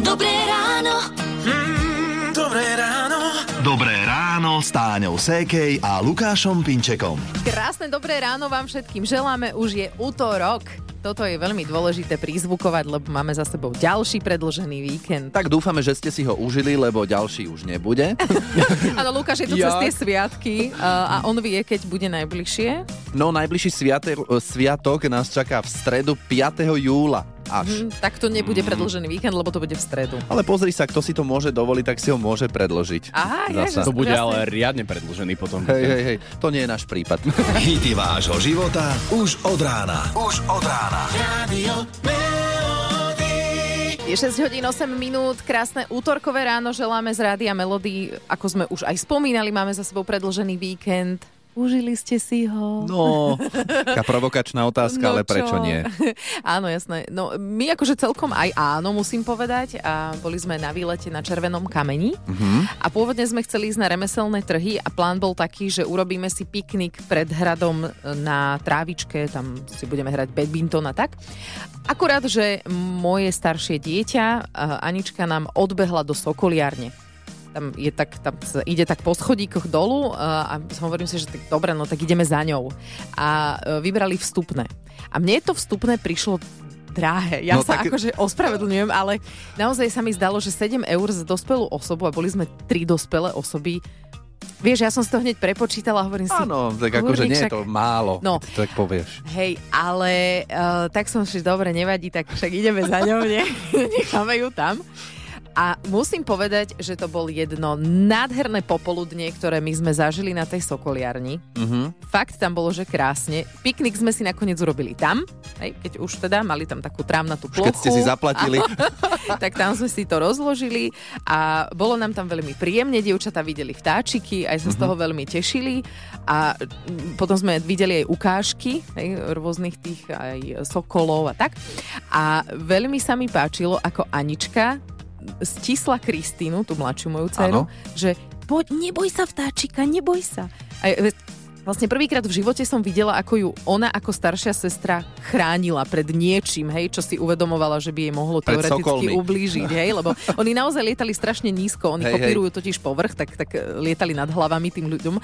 Dobré ráno. Mm, dobré ráno. Dobré ráno s Táňou Sékej a Lukášom Pinčekom. Krásne dobré ráno vám všetkým želáme, už je útorok. Toto je veľmi dôležité prizvukovať, lebo máme za sebou ďalší predlžený víkend. Tak dúfame, že ste si ho užili, lebo ďalší už nebude. Áno, Lukáš je tu cez Jak? tie sviatky a a on vie, keď bude najbližšie. No, najbližší sviatek, sviatok nás čaká v stredu 5. júla. Až. Hm, tak to nebude predlžený víkend, lebo to bude v stredu. Ale pozri sa, kto si to môže dovoliť, tak si ho môže predložiť. Aha, Zasa. To bude ale riadne predlžený potom. Hej, hej, hej, to nie je náš prípad. Hity vášho života už od rána. Už od rána. Radio Melody. Je 6 hodín 8 minút, krásne útorkové ráno želáme z Rádia Melody. Ako sme už aj spomínali, máme za sebou predlžený víkend. Užili ste si ho? No, taká provokačná otázka, ale No čo? prečo nie? áno, jasné. No, my akože celkom aj áno, musím povedať. A boli sme na výlete na Červenom kameni. Mhm. A pôvodne sme chceli ísť na remeselné trhy a plán bol taký, že urobíme si piknik pred hradom na trávičke, tam si budeme hrať badminton a tak. Akurát, že moje staršie dieťa, eh, Anička, nám odbehla do Sokoliárne tam, je tak, tam ide tak po schodíkoch dolu uh, a hovorím si, že tak dobre, no tak ideme za ňou. A uh, vybrali vstupné. A mne to vstupné prišlo drahé. Ja No sa tak- akože ospravedlňujem, ale naozaj sa mi zdalo, že 7 eur za dospelú osobu a boli sme tri dospelé osoby. Vieš, ja som si to hneď prepočítala a hovorím si... Áno, tak akože "Kurník, nie je to málo, No. to tak povieš. Hej, ale uh, tak som si, dobre, nevadí, tak však ideme za ňou, ne? necháme ju tam. A musím povedať, že to bol jedno nádherné popoludnie, ktoré my sme zažili na tej Sokoliarni. Mhm. Fakt tam bolo, že krásne. Piknik sme si nakoniec urobili tam, hej, keď už teda mali tam takú trávnatú Už plochu. keď ste si zaplatili. tak tam sme si to rozložili a bolo nám tam veľmi príjemne. Dievčatá videli vtáčiky, aj sa z toho veľmi tešili a mm, potom sme videli aj ukážky hej, rôznych tých aj sokolov a tak. A veľmi sa mi páčilo, ako Anička stisla Kristínu, tú mladšiu moju dceru, že poď, neboj sa vtáčika, neboj sa. A Vlastne prvýkrát v živote som videla, ako ju ona ako staršia sestra chránila pred niečím, hej, čo si uvedomovala, že by jej mohlo Pred teoreticky sokolmi. ublížiť, hej, lebo oni naozaj lietali strašne nízko, oni Hej, hej. kopírujú totiž povrch, tak, tak lietali nad hlavami tým ľuďom.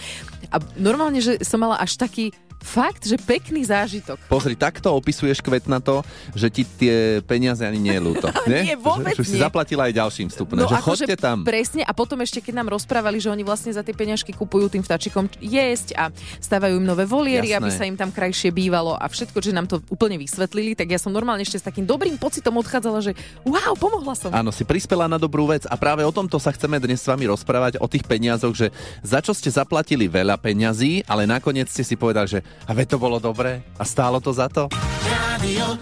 A normálne, že som mala až taký fakt, že pekný zážitok. Pozri, takto opisuješ kvetnato, že ti tie peniaze ani nie je ľúto. Nie, Nie, vôbec že, že si nie. zaplatila aj ďalším vstupné. že akože chodte tam. Presne, a potom ešte, keď nám rozprávali, že oni vlastne za tie peňažky kupujú tým vtáčikom jesť a stavajú im nové voliery, Jasné. aby sa im tam krajšie bývalo a všetko, že nám to úplne vysvetlili, tak ja som normálne ešte s takým dobrým pocitom odchádzala, že wow, pomohla som. Áno, si prispela na dobrú vec a práve o tomto sa chceme dnes s vami rozprávať, o tých peniazoch, že za čo ste zaplatili veľa peňazí, ale nakoniec ste si povedali, že a veď to bolo dobré a stálo to za to. Radio.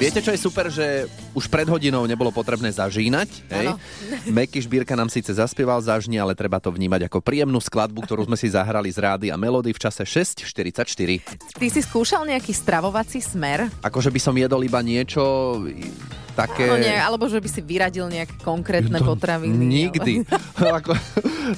Viete, čo je super, že už pred hodinou nebolo potrebné zažínať. Hej? Meky Šbírka nám síce zaspieval zažni, ale treba to vnímať ako príjemnú skladbu, ktorú sme si zahrali z rády a melódy v čase 6.44. Ty si skúšal nejaký stravovací smer? Akože by som jedol iba niečo také... No nie, alebo že by si vyradil nejaké konkrétne potraviny. Nikdy. Ako,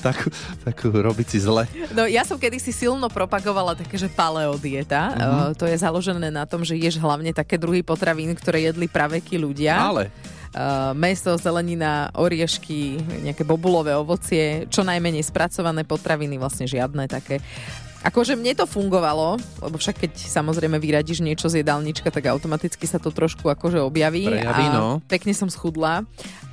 tak, tak robiť si zle. No ja som kedysi silno propagovala také, že paleo dieta. Mhm. Uh, to je založené na tom, že ješ hlavne také druhy potravín, ktoré jedli praveky ľudia. Ale Uh, meso, zelenina, oriešky, nejaké bobulové ovocie, čo najmenej spracované potraviny, vlastne žiadne také. Akože mne to fungovalo, lebo však keď samozrejme vyradíš niečo z jedálnička, tak automaticky sa to trošku akože objaví. Prejaví, a no. Pekne som schudla.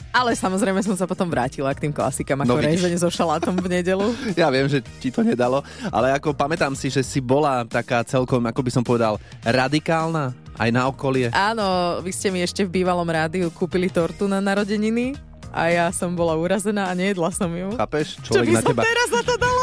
Ale samozrejme som sa potom vrátila k tým klasikám, ako no, rejzenie so šalátom v nedelu. ja viem, že ti to nedalo, ale ako pamätám si, že si bola taká celkom, ako by som povedal, radikálna aj na okolie. Áno, vy ste mi ešte v bývalom rádiu kúpili tortu na narodeniny a ja som bola urazená a nejedla som ju. Chápeš? Čo by na som teba, teraz za to dala?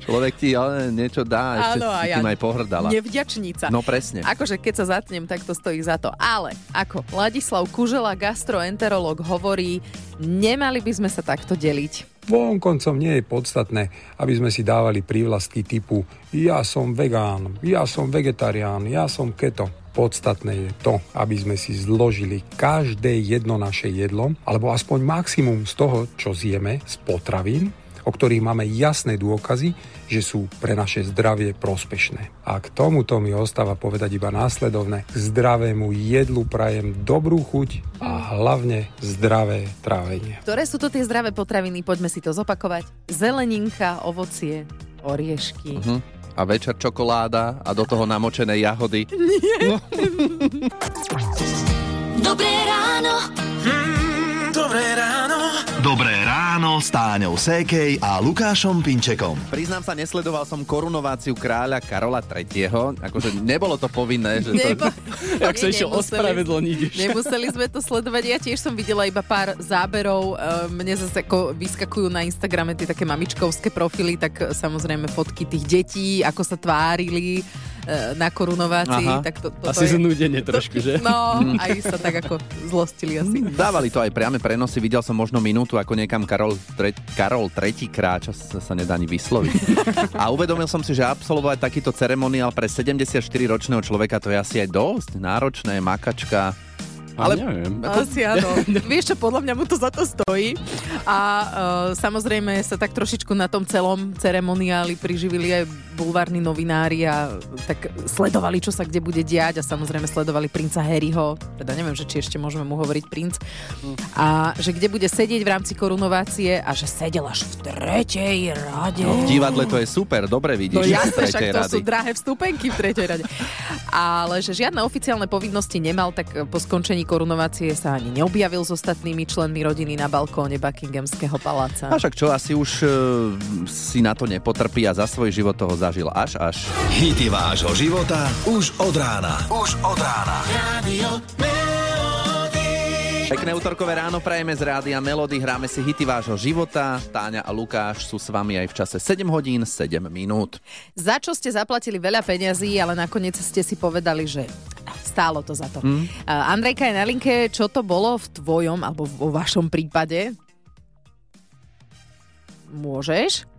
Človek ti ale niečo dá, ešte Áno, a si ja tým aj pohrdala. Nevďačnica. No presne. Akože keď sa zatnem, tak to stojí za to. Ale ako Ladislav Kužela, gastroenterolog, hovorí, nemali by sme sa takto deliť. Vonkoncom nie je podstatné, aby sme si dávali prívlastky typu ja som vegán, ja som vegetarián, ja som keto. Podstatné je to, aby sme si zložili každé jedno naše jedlo, alebo aspoň maximum z toho, čo zjeme z potravín, o ktorých máme jasné dôkazy, že sú pre naše zdravie prospešné. A k tomuto mi ostáva povedať iba následovné. K zdravému jedlu prajem dobrú chuť a hlavne zdravé trávenie. Ktoré sú to tie zdravé potraviny? Poďme si to zopakovať. Zeleninka, ovocie, oriešky. Hm? A večer čokoláda a do toho namočené jahody. Dobré ráno. Mm, dobré ráno. Dobré ráno s Táňou Sékej a Lukášom Pinčekom. Priznám sa, nesledoval som korunováciu kráľa Karola III. Akože nebolo to povinné. Že to... Nebo... Jak sa išiel ospravedlniť. Nemuseli sme to sledovať. Ja tiež som videla iba pár záberov. E, Mne zase ako vyskakujú na Instagrame tie také mamičkovské profily, tak samozrejme fotky tých detí, ako sa tvárili e, na korunovácii. Aha. Tak to, toto Asi je... znúdenie trošku, že? No, aj sa tak ako zlostili asi. Dávali to aj priame prenosy, videl som možno minútu, ako niekam Karol, tre, Karol III kráča, sa, sa nedá ani vysloviť. A uvedomil som si, že absolvovať takýto ceremoniál pre 74-ročného človeka to je asi aj dosť náročné, makačka. Ale neviem. Asi áno. Vieš čo, podľa mňa mu to za to stojí. A uh, samozrejme sa tak trošičku na tom celom ceremoniáli priživili aj bulvárni novinári a tak sledovali, čo sa kde bude diať a samozrejme sledovali princa Harryho, teda neviem, že či ešte môžeme mu hovoriť princ, a že kde bude sedieť v rámci korunovácie a že sedel až v tretej rade. No, v divadle to je super, dobre vidíš. No z jasne, však to rady. sú drahé vstupenky v tretej rade. Ale že žiadne oficiálne povinnosti nemal, tak po skončení korunovácie sa ani neobjavil s ostatnými členmi rodiny na balkóne Buckinghamského paláca. A však čo, asi už e, si na to nepotrpí a za svoj život toho zažil až až. Hity vášho života už od rána. Už od rána. Radio. Pekné útorkové ráno prajeme z Rádia Melody, hráme si hity vášho života. Táňa a Lukáš sú s vami aj v čase 7 hodín 7 minút. Za čo ste zaplatili veľa peňazí, ale nakoniec ste si povedali, že stálo to za to. Mm. Andrejka je na linke, čo to bolo v tvojom alebo vo vašom prípade? Môžeš?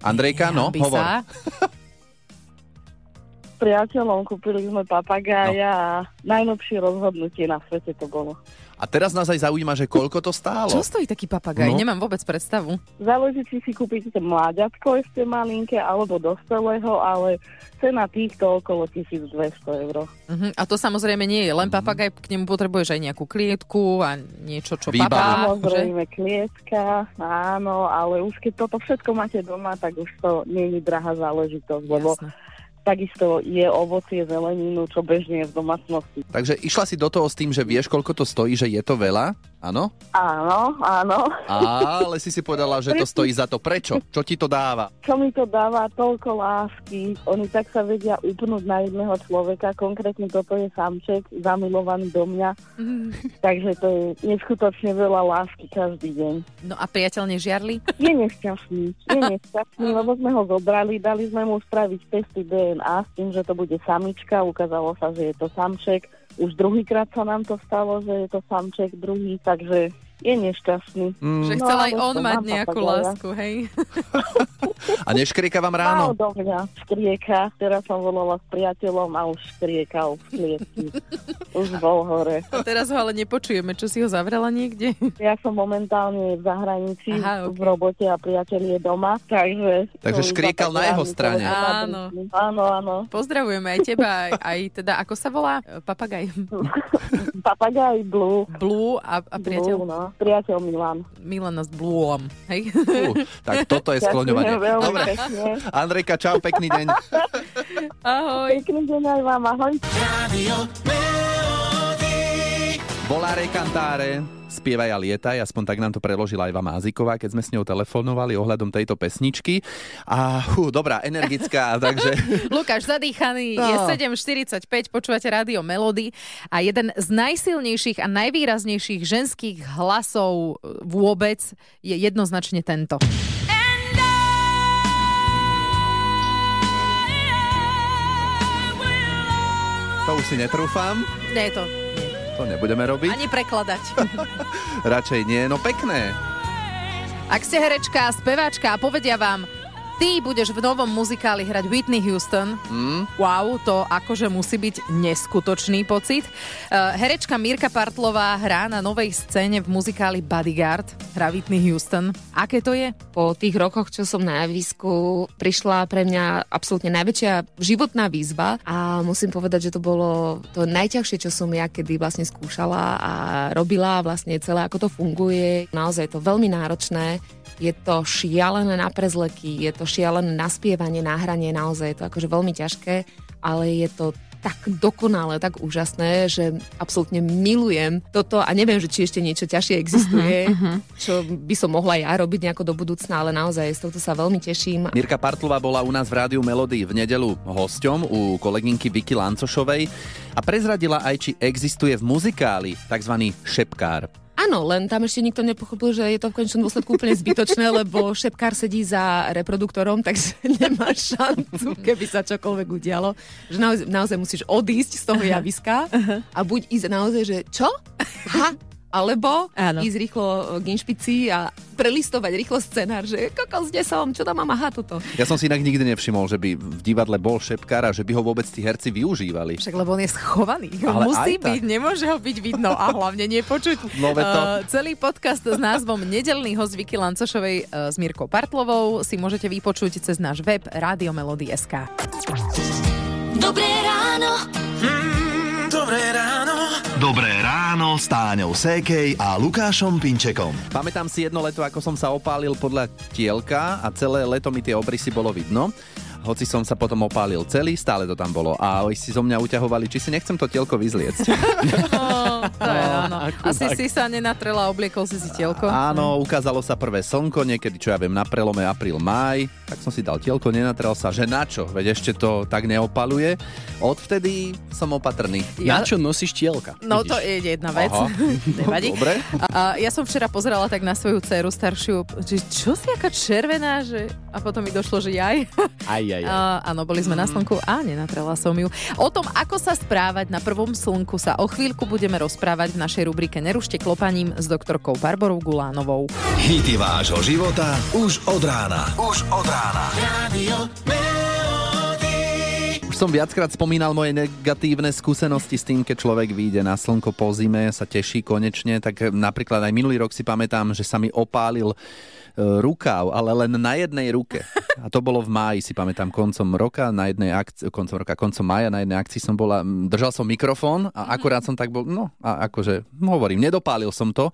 Andrejka, no, Hambi hovor. sa. priateľom kúpili sme papagája No. a najlepšie rozhodnutie na svete to bolo. A teraz nás aj zaujíma, že koľko to stálo. Čo stojí taký papagaj? No. Nemám vôbec predstavu. Záleží, či si kúpite mláďatko ešte malinké alebo dospelého, ale cena týchto okolo 1200 eur. Uh-huh. A to samozrejme nie je len papagaj, k nemu potrebuješ aj nejakú klietku a niečo, čo Výbavu. papá. že? Samozrejme klietka, áno, ale už keď toto všetko máte doma, tak už to nie je drahá záležitosť, lebo Jasné. Takisto je ovocie, zeleninu, čo bežne je v domácnosti. Takže išla si do toho s tým, že vieš, koľko to stojí, že je to veľa? Áno? Áno, áno. Ale si si povedala, že to stojí za to. Prečo? Čo ti to dáva? čo mi to dáva toľko lásky. Oni tak sa vedia upnúť na jedného človeka. Konkrétne toto je samček, zamilovaný do mňa. Takže to je neskutočne veľa lásky každý deň. No a priateľ nežiarli? Je nešťastný. Je nešťastný, lebo sme ho zobrali, dali sme mu spraviť testy DNA s tým, že to bude samička. Ukázalo sa, že je to samček. Už druhýkrát sa nám to stalo, že je to samček druhý, takže je nešťastný. Mm, Že No, chcel aj on mať nejakú papagaja. lásku, hej? a neškrieka vám Mal ráno? do mňa škrieka, teraz som volala s priateľom a už škriekal v klietky. už bol hore. A teraz ho ale nepočujeme, čo si ho zavrela niekde? Ja som momentálne v zahraničí Aha, v ok. robote a priateľ je doma, takže... Takže škriekal na jeho strane. Áno. Áno, áno. Pozdravujeme aj teba, aj, aj teda, ako sa volá? Papagaj. Papagaj Blue. Blue a, a priateľ Blue, no. Priateľ Milan. Milana s Blueom, hej? Fú, tak toto je skloňovanie. Ďakujem veľmi Dobre, pekne. Andrejka, čau, pekný deň. Ahoj. Pekný deň aj vám, ahoj. Radio Melody. Volare Cantare, spievaj a lietaj, aspoň tak nám to preložila Eva Máziková, keď sme s ňou telefonovali ohľadom tejto pesničky. A hú, dobrá, energická, takže... Lukáš zadýchaný, No. je 7.45, počúvate rádio Melody a jeden z najsilnejších a najvýraznejších ženských hlasov e, vôbec je jednoznačne tento. To už si netrúfam, Nie je to. To nebudeme robiť. ani prekladať. Radšej nie, no pekné. Ak ste herečka, speváčka a povedia vám Ty budeš v novom muzikáli hrať Whitney Houston. Mm. Wow, to akože musí byť neskutočný pocit. Uh, herečka Mirka Partlová hrá na novej scéne v muzikáli Bodyguard. Hrá Whitney Houston. Aké to je? Po tých rokoch, čo som na javisku, prišla pre mňa absolútne najväčšia životná výzva a musím povedať, že to bolo to najťažšie, čo som ja kedy vlastne skúšala a robila vlastne celé, ako to funguje. Naozaj je to veľmi náročné je to šialené na prezleky, je to šialené na spievanie, na hranie, naozaj je to akože veľmi ťažké, ale je to tak dokonalé, tak úžasné, že absolútne milujem toto a neviem, že či ešte niečo ťažšie existuje, uh-huh, uh-huh. čo by som mohla ja robiť nejako do budúcna, ale naozaj z tohto sa veľmi teším. Mirka Partlová bola u nás v Rádiu Melody v nedelu hosťom u kolegynky Vicky Lancošovej a prezradila aj, či existuje v muzikáli tzv. šepkár. Áno, len tam ešte nikto nepochopil, že je to v konečnom dôsledku úplne zbytočné, lebo šepkár sedí za reproduktorom, takže nemá šancu, keby sa čokoľvek udialo. Že naozaj, naozaj musíš odísť z toho javiska a buď ísť naozaj, že čo? Ha, alebo Áno. ísť rýchlo k inšpici a prelistovať rýchlo scenár, že kokos, kde som, čo tam mám, aha, toto. Ja som si inak nikdy nevšimol, že by v divadle bol šepkár a že by ho vôbec tí herci využívali. Však lebo on je schovaný. Ale Musí byť, tak. nemôže ho byť vidno a hlavne nepočuť. No, to... uh, celý podcast s názvom Nedelný host Viki Lancošovej uh, s Mirkou Partlovou si môžete vypočuť cez náš web Radio Melody.sk. Dobré ráno. Mm, dobré ráno. Ráno s Táňou Sékej a Lukášom Pinčekom. Pamätám si jedno leto, ako som sa opálil podľa tielka a celé leto mi tie obrysy bolo vidno hoci som sa potom opálil celý, stále to tam bolo. A oni si zo mňa uťahovali, či si nechcem to tielko vyzliecť. No. Asi si sa nenatrela, obliekol si si tielko. Áno, ukázalo sa prvé slnko, niekedy, čo ja viem, na prelome apríl, maj. Tak som si dal tielko, nenatrel sa, že na čo? Veď ešte to tak neopaluje. Odvtedy som opatrný. Ja... Na čo nosíš tielka? No Vidíš? to je jedna vec. Nevadí. Dobre. A, ja som včera pozerala tak na svoju dceru staršiu, že čo si aká červená, že... A potom mi došlo, že jaj. Aj, aj, aj. Uh, áno, boli sme na slnku a nenatrela som ju. O tom, ako sa správať na prvom slnku sa o chvíľku budeme rozprávať v našej rubrike Nerušte klopaním s doktorkou Barborou Gulánovou. Hity vášho života už od rána. Už od rána. Radio Už som viackrát spomínal moje negatívne skúsenosti s tým, keď človek vyjde na slnko po zime, sa teší konečne, tak napríklad aj minulý rok si pamätám, že sa mi opálil E, rukáv, ale len na jednej ruke. A to bolo v máji, si pamätám, koncom roka, na jednej akcii, koncom roka, koncom mája, na jednej akcii som bola, držal som mikrofón a mhm. akurát som tak bol, no a akože, hovorím, nedopálil som to,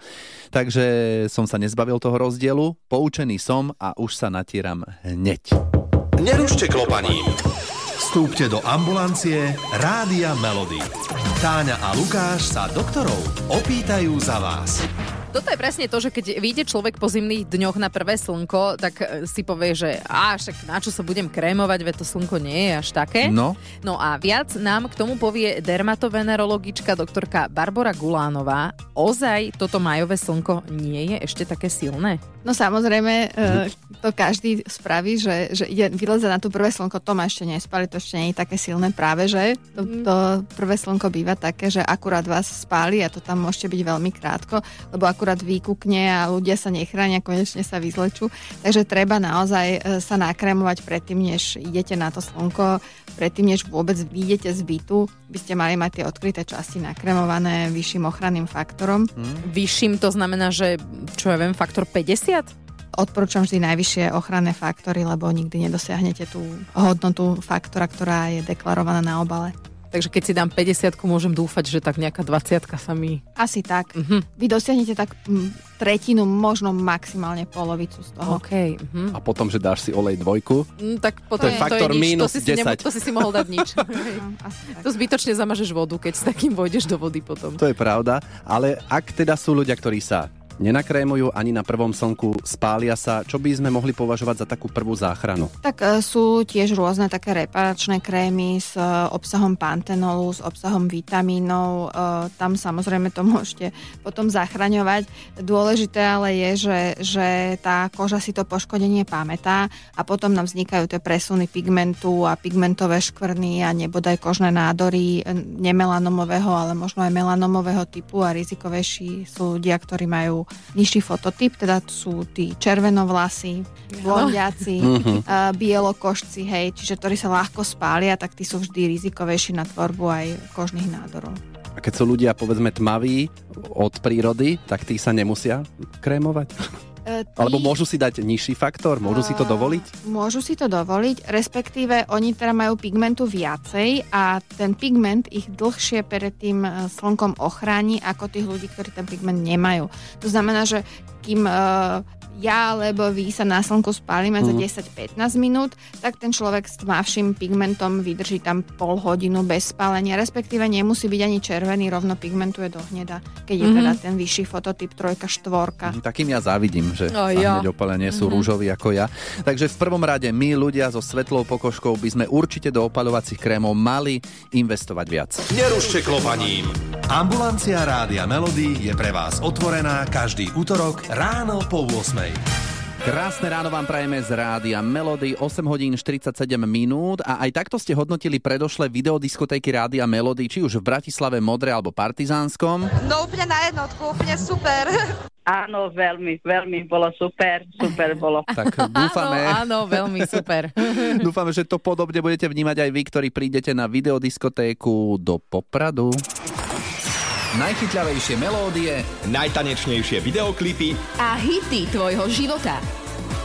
takže som sa nezbavil toho rozdielu, poučený som a už sa natieram hneď. Nerušte klopaním. Vstúpte do ambulancie Rádia Melody. Táňa a Lukáš sa doktorov opýtajú za vás. Toto je presne to, že keď vyjde človek po zimných dňoch na prvé slnko, tak e, si povie, že a však na čo sa budem krémovať, veď to slnko nie je až také. No. No a viac nám k tomu povie dermatovenerologička doktorka Barbara Gulánová. Ozaj toto majové slnko nie je ešte také silné? No samozrejme, e, to každý spraví, že, že ide vyleze na to prvé slnko, to ma ešte nespali, to ešte nie je také silné práve, že to, mhm. to prvé slnko býva také, že akurát vás spáli a to tam môžete byť veľmi krátko, lebo akurát akurát výkukne a ľudia sa nechránia, konečne sa vyzlečú. Takže treba naozaj e, sa nakrémovať predtým, než idete na to slnko, predtým, než vôbec vyjdete z bytu, by ste mali mať tie odkryté časti nakrémované vyšším ochranným faktorom. Hmm. Vyšším to znamená, že čo ja viem, faktor 50? odporúčam vždy najvyššie ochranné faktory, lebo nikdy nedosiahnete tú hodnotu faktora, ktorá je deklarovaná na obale. Takže keď si dám 50, môžem dúfať, že tak nejaká 20 sa mi... Asi tak. Uh-huh. Vy dosiahnete tak m, tretinu, možno maximálne polovicu z toho. Okay. Uh-huh. A potom, že dáš si olej dvojku? Mm, tak potom to je faktor to je minus to si 10. Si nemo, to si si mohol dať nič. no, to zbytočne zamažeš vodu, keď s takým vojdeš do vody potom. To je pravda, ale ak teda sú ľudia, ktorí sa nenakrémujú ani na prvom slnku, spália sa. Čo by sme mohli považovať za takú prvú záchranu? Tak e, sú tiež rôzne také reparačné krémy s e, obsahom pantenolu, s obsahom vitamínov. E, tam samozrejme to môžete potom zachraňovať. Dôležité ale je, že, že tá koža si to poškodenie pamätá a potom nám vznikajú tie presuny pigmentu a pigmentové škvrny a nebodaj kožné nádory nemelanomového, ale možno aj melanomového typu a rizikovejší sú ľudia, ktorí majú nižší fototyp, teda sú tí červenovlasy, blondiaci, uh, bielokošci, hej, čiže ktorí sa ľahko spália, tak tí sú vždy rizikovejší na tvorbu aj kožných nádorov. A keď sú ľudia, povedzme, tmaví od prírody, tak tí sa nemusia krémovať? E, tí- Alebo môžu si dať nižší faktor? Môžu si to dovoliť? Môžu si to dovoliť, respektíve oni teda majú pigmentu viacej a ten pigment ich dlhšie pred tým e, slnkom ochráni ako tých ľudí, ktorí ten pigment nemajú. To znamená, že kým e, ja alebo vy sa na slnku spálime Mhm. za 10-15 minút, tak ten človek s tmavším pigmentom vydrží tam pol hodinu bez spálenia, respektíve nemusí byť ani červený, rovno pigmentuje do hneda, keď je Mhm. teda ten vyšší fototyp trojka, štvorka. Takým ja závidím, že O, sa hneď opalenie sú rúžoví ako ja. Takže v prvom rade my ľudia so svetlou pokožkou by sme určite do opalovacích krémov mali investovať viac. Nerušte klopaním. Ambulancia Rádia Melody je pre vás otvorená každý útorok ráno po 8. Krásne ráno vám prajeme z rádia Melody, 8 hodín 47 minút a aj takto ste hodnotili predošlé videodiskotéky rádia Melody, či už v Bratislave, Modre alebo Partizánskom. No úplne na jednotku, úplne super. Áno, veľmi, veľmi bolo super, super bolo. Tak dúfame, Áno, áno, veľmi super. dúfame, že to podobne budete vnímať aj vy, ktorí prídete na videodiskotéku do Popradu. Najchytľavejšie melódie Najtanečnejšie videoklipy A hity tvojho života.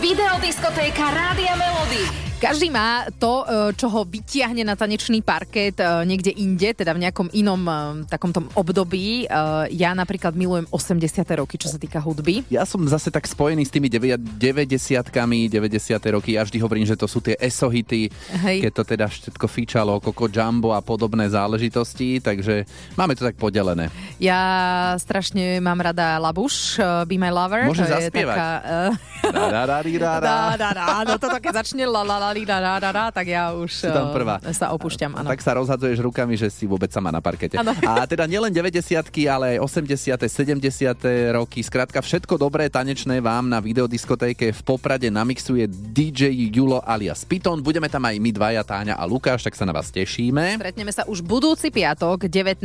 Videodiskotéka Rádia Melody. Každý má to, e, čo ho vytiahne na tanečný parket e, niekde inde, teda v nejakom inom e, takomto období. Ja napríklad milujem 80. roky, čo sa týka hudby. Ja som zase tak spojený s tými 90-kami, 90. roky. Ja vždy hovorím, že to sú tie ESO-hity, Hej. keď to teda všetko fičalo, Coco Jumbo a podobné záležitosti, takže máme to tak podelené. Ja strašne mám rada Labuš, Be My Lover. Môže zaspievať. taká, e, Rarararira. Dá, dá, dá, no toto keď začne la la la li, dá, dá, dá, dá, tak ja už Si tam eh, prvá. sa opúšťam, áno. Tak sa rozhadzuješ rukami, že si vôbec sama na parkete. Áno. A teda nielen 90 ale aj 80 70 roky. Skrátka všetko dobré tanečné vám na videodiskotéke v Poprade namixuje DJ Julo alias Piton. Budeme tam aj my dvaja, Táňa a Lukáš, tak sa na vás tešíme. Stretneme sa už budúci piatok 19.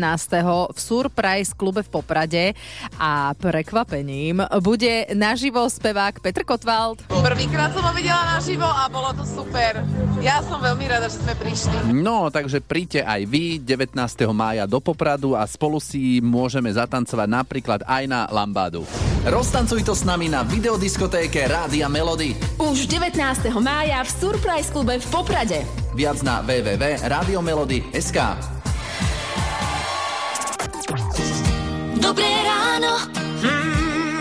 v Surprise klube v Poprade a prekvapením bude naživo spevák Petr Kotwald. Prvýkrát som ho videla naživo a bolo to super. Ja som veľmi rada, že sme prišli. No, takže príďte aj vy 19. mája do Popradu a spolu si môžeme zatancovať napríklad aj na Lambádu. Roztancuj to s nami na videodiskotéke Rádia Melody. Už 19. mája v Surprise klube v Poprade. Viac na www.radiomelody.sk Dobré ráno.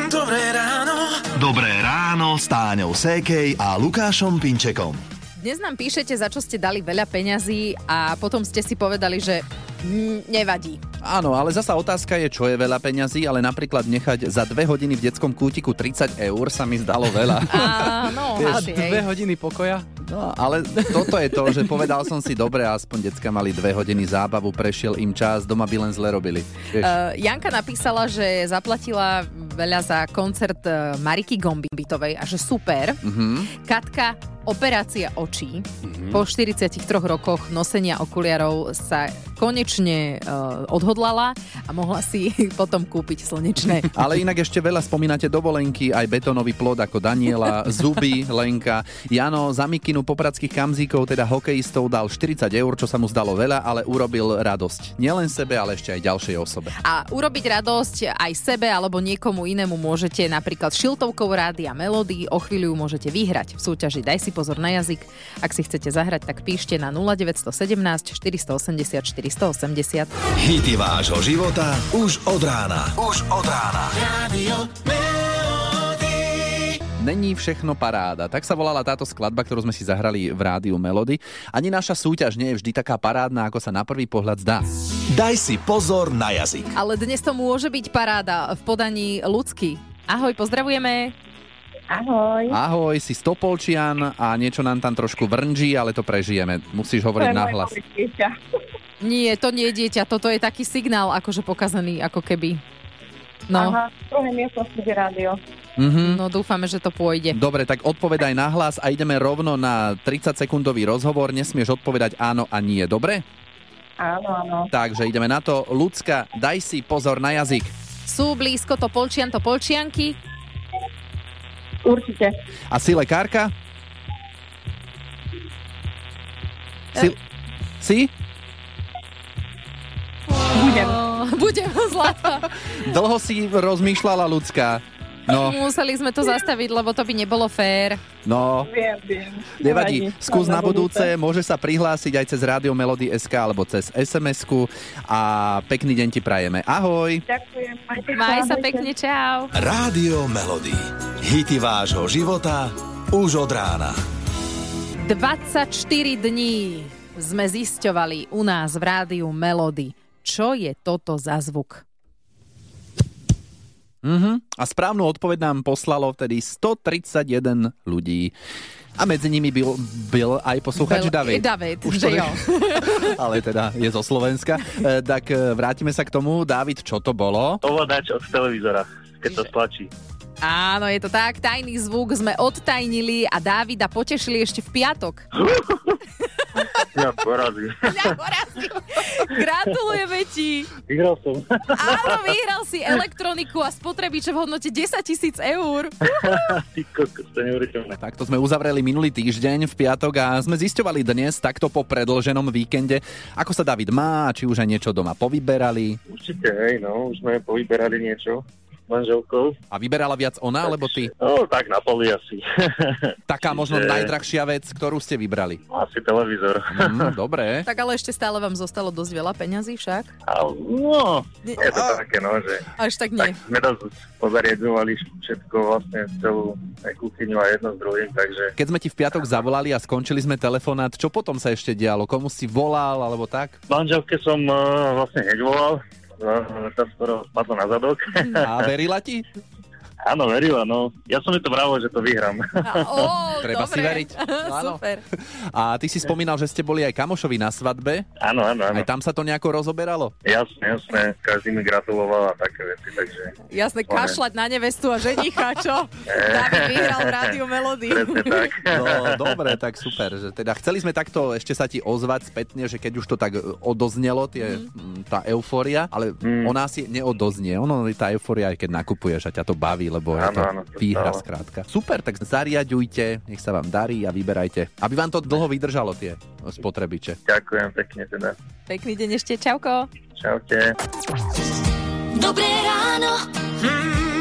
Dobré ráno. Dobré ráno s Táňou Sékej a Lukášom Pinčekom. Dnes nám píšete, za čo ste dali veľa peňazí a potom ste si povedali, že mm, nevadí. Áno, ale zasa otázka je, čo je veľa peňazí, ale napríklad nechať za dve hodiny v detskom kútiku 30 eur sa mi zdalo veľa. Áno, hej. dve hodiny pokoja? No, ale toto je to, že povedal som si, dobre, aspoň decka mali dve hodiny zábavu, prešiel im čas, doma by len zle robili. Vieš? Uh, Janka napísala, že zaplatila veľa za koncert uh, Mariky Gombitovej a že super. Mhm. Katka, operácia očí. Po 43 rokoch nosenia okuliarov sa konečne uh, odhodlala a mohla si potom kúpiť slnečné. Ale inak ešte veľa spomínate dovolenky, aj betónový plod ako Daniela, Zuby, Lenka. Jano za mikinu popradských kamzíkov, teda hokejistov, dal 40 eur, čo sa mu zdalo veľa, ale urobil radosť. Nielen sebe, ale ešte aj ďalšej osobe. A urobiť radosť aj sebe alebo niekomu inému môžete napríklad šiltovkou rádia Melody. O chvíľu môžete vyhrať v súťaži Daj si pozor na jazyk. Ak si chcete zahrať, tak píšte na 0917 480 480. Hity vášho života už od rána. Už od rána. Radio Není všechno paráda. Tak sa volala táto skladba, ktorú sme si zahrali v rádiu Melody. Ani naša súťaž nie je vždy taká parádna, ako sa na prvý pohľad zdá. Daj si pozor na jazyk. Ale dnes to môže byť paráda v podaní ľudský. Ahoj, pozdravujeme. Ahoj. Ahoj, si Stopolčian a niečo nám tam trošku vrnží, ale to prežijeme. Musíš hovoriť nahlas. Nie, to nie je dieťa, toto je taký signál akože pokazaný, ako keby. No, Aha, miestnosti je rádio. Mhm. no dúfame, že to pôjde. Dobre, tak odpovedaj nahlas a ideme rovno na 30-sekundový rozhovor. Nesmieš odpovedať áno a nie, dobre? Áno, áno. Takže ideme na to. Ľudská, daj si pozor na jazyk. Sú blízko to Polčian, to Polčianky? Určite. A si lekárka? Si? Si? Budem. Budem zlatá. Dlho si rozmýšľala ľudská. No, Museli sme to zastaviť, lebo to by nebolo fér. no, Viem, viem. nevadí. Skús na budúce. môže sa prihlásiť aj cez Radio Melody SK alebo cez SMS-ku a pekný deň ti prajeme. Ahoj! Ďakujem. Majte Maj sa pekne, čau. Rádio Melody. Hity vášho života už od rána. 24 dní sme zisťovali u nás v rádiu Melody, čo je toto za zvuk. Mhm. A správnu odpoveď nám poslalo vtedy 131 ľudí. A medzi nimi byl, byl aj posluchač Bel- David. David, Už že to jo. ale teda je zo Slovenska. E, tak e, vrátime sa k tomu. David, čo to bolo? Ovládač od televízora, keď to stlačí. Áno, je to tak. Tajný zvuk sme odtajnili a Dávida potešili ešte v piatok. Ja porazím. Gratulujeme ti. Vyhral som. Áno, vyhral si elektroniku a spotrebiče v hodnote 10 tisíc eur. Ty kokos, to je neuveriteľné. Takto sme uzavreli minulý týždeň v piatok a sme zisťovali dnes, takto po predlženom víkende, ako sa David má, či už aj niečo doma povyberali. Určite, hej, no, už sme povyberali niečo manželkou. A vyberala viac ona, alebo ty? No, tak na poli asi. Taká možno Čiže- najdrahšia vec, ktorú ste vybrali. Asi televízor. Mm, dobre. Tak ale ešte stále vám zostalo dosť veľa peňazí však. A, no, je to také, no, že Až tak nie. sme dosť pozariadovali všetko, vlastne celú kuchyňu a jedno s druhým, takže Keď sme ti v piatok zavolali a skončili sme telefonát, čo potom sa ešte dialo? Komu si volal, alebo tak? manželke som uh, vlastne hneď volal, uh, tá skoro spadla na zadok. A verila ti? Áno, verila, no. Ja som mi to vravil, že to vyhrám. Ó, Treba si dobre. veriť. Áno. Super. A ty si spomínal, že ste boli aj kamošovi na svadbe. Áno, áno, áno. Aj tam sa to nejako rozoberalo? Jasné, jasné. Každý mi gratuloval a také veci, takže... Jasné, kašľať na nevestu a ženicha, čo? David vyhral v rádiu Melody. Presne tak. No, dobre, tak super. Že teda chceli sme takto ešte sa ti ozvať spätne, že keď už to tak e, odoznelo, tie, mm. tá eufória, ale mm. ona si neodoznie. Ono, tá eufória, aj keď nakupuješ a ťa to baví, lebo je Áno, to áno, to výhra stále. skrátka. Super, tak zariadujte, nech sa vám darí a vyberajte. Aby vám to dlho vydržalo, tie spotrebiče. Ďakujem pekne teda. Pekný deň ešte, čauko. Čaute. Dobré ráno. Dobré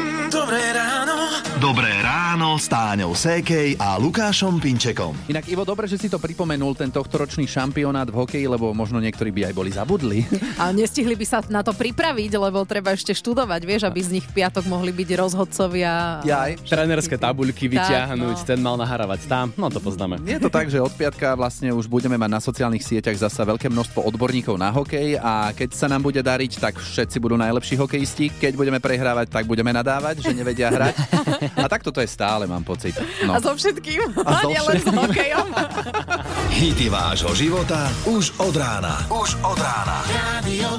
ráno s Táňou Sékej a Lukášom Pinčekom. Inak Ivo, dobre, že si to pripomenul, ten tohtoročný šampionát v hokeji, lebo možno niektorí by aj boli zabudli. A nestihli by sa na to pripraviť, lebo treba ešte študovať, vieš, aby z nich v piatok mohli byť rozhodcovia. Jaj. Trenerské tabuľky vyťahnuť, no. ten mal nahrávať tam, no to poznáme. Je to tak, že od piatka vlastne už budeme mať na sociálnych sieťach zasa veľké množstvo odborníkov na hokej a keď sa nám bude dariť, tak všetci budú najlepší hokejisti. Keď budeme prehrávať, tak budeme nadávať, že nevedia hrať. A takto to je stále, mám pocit. No. A so všetkým, A so nie len s všetkým. hokejom. Hity vášho života už od rána. Už od rána. Radio.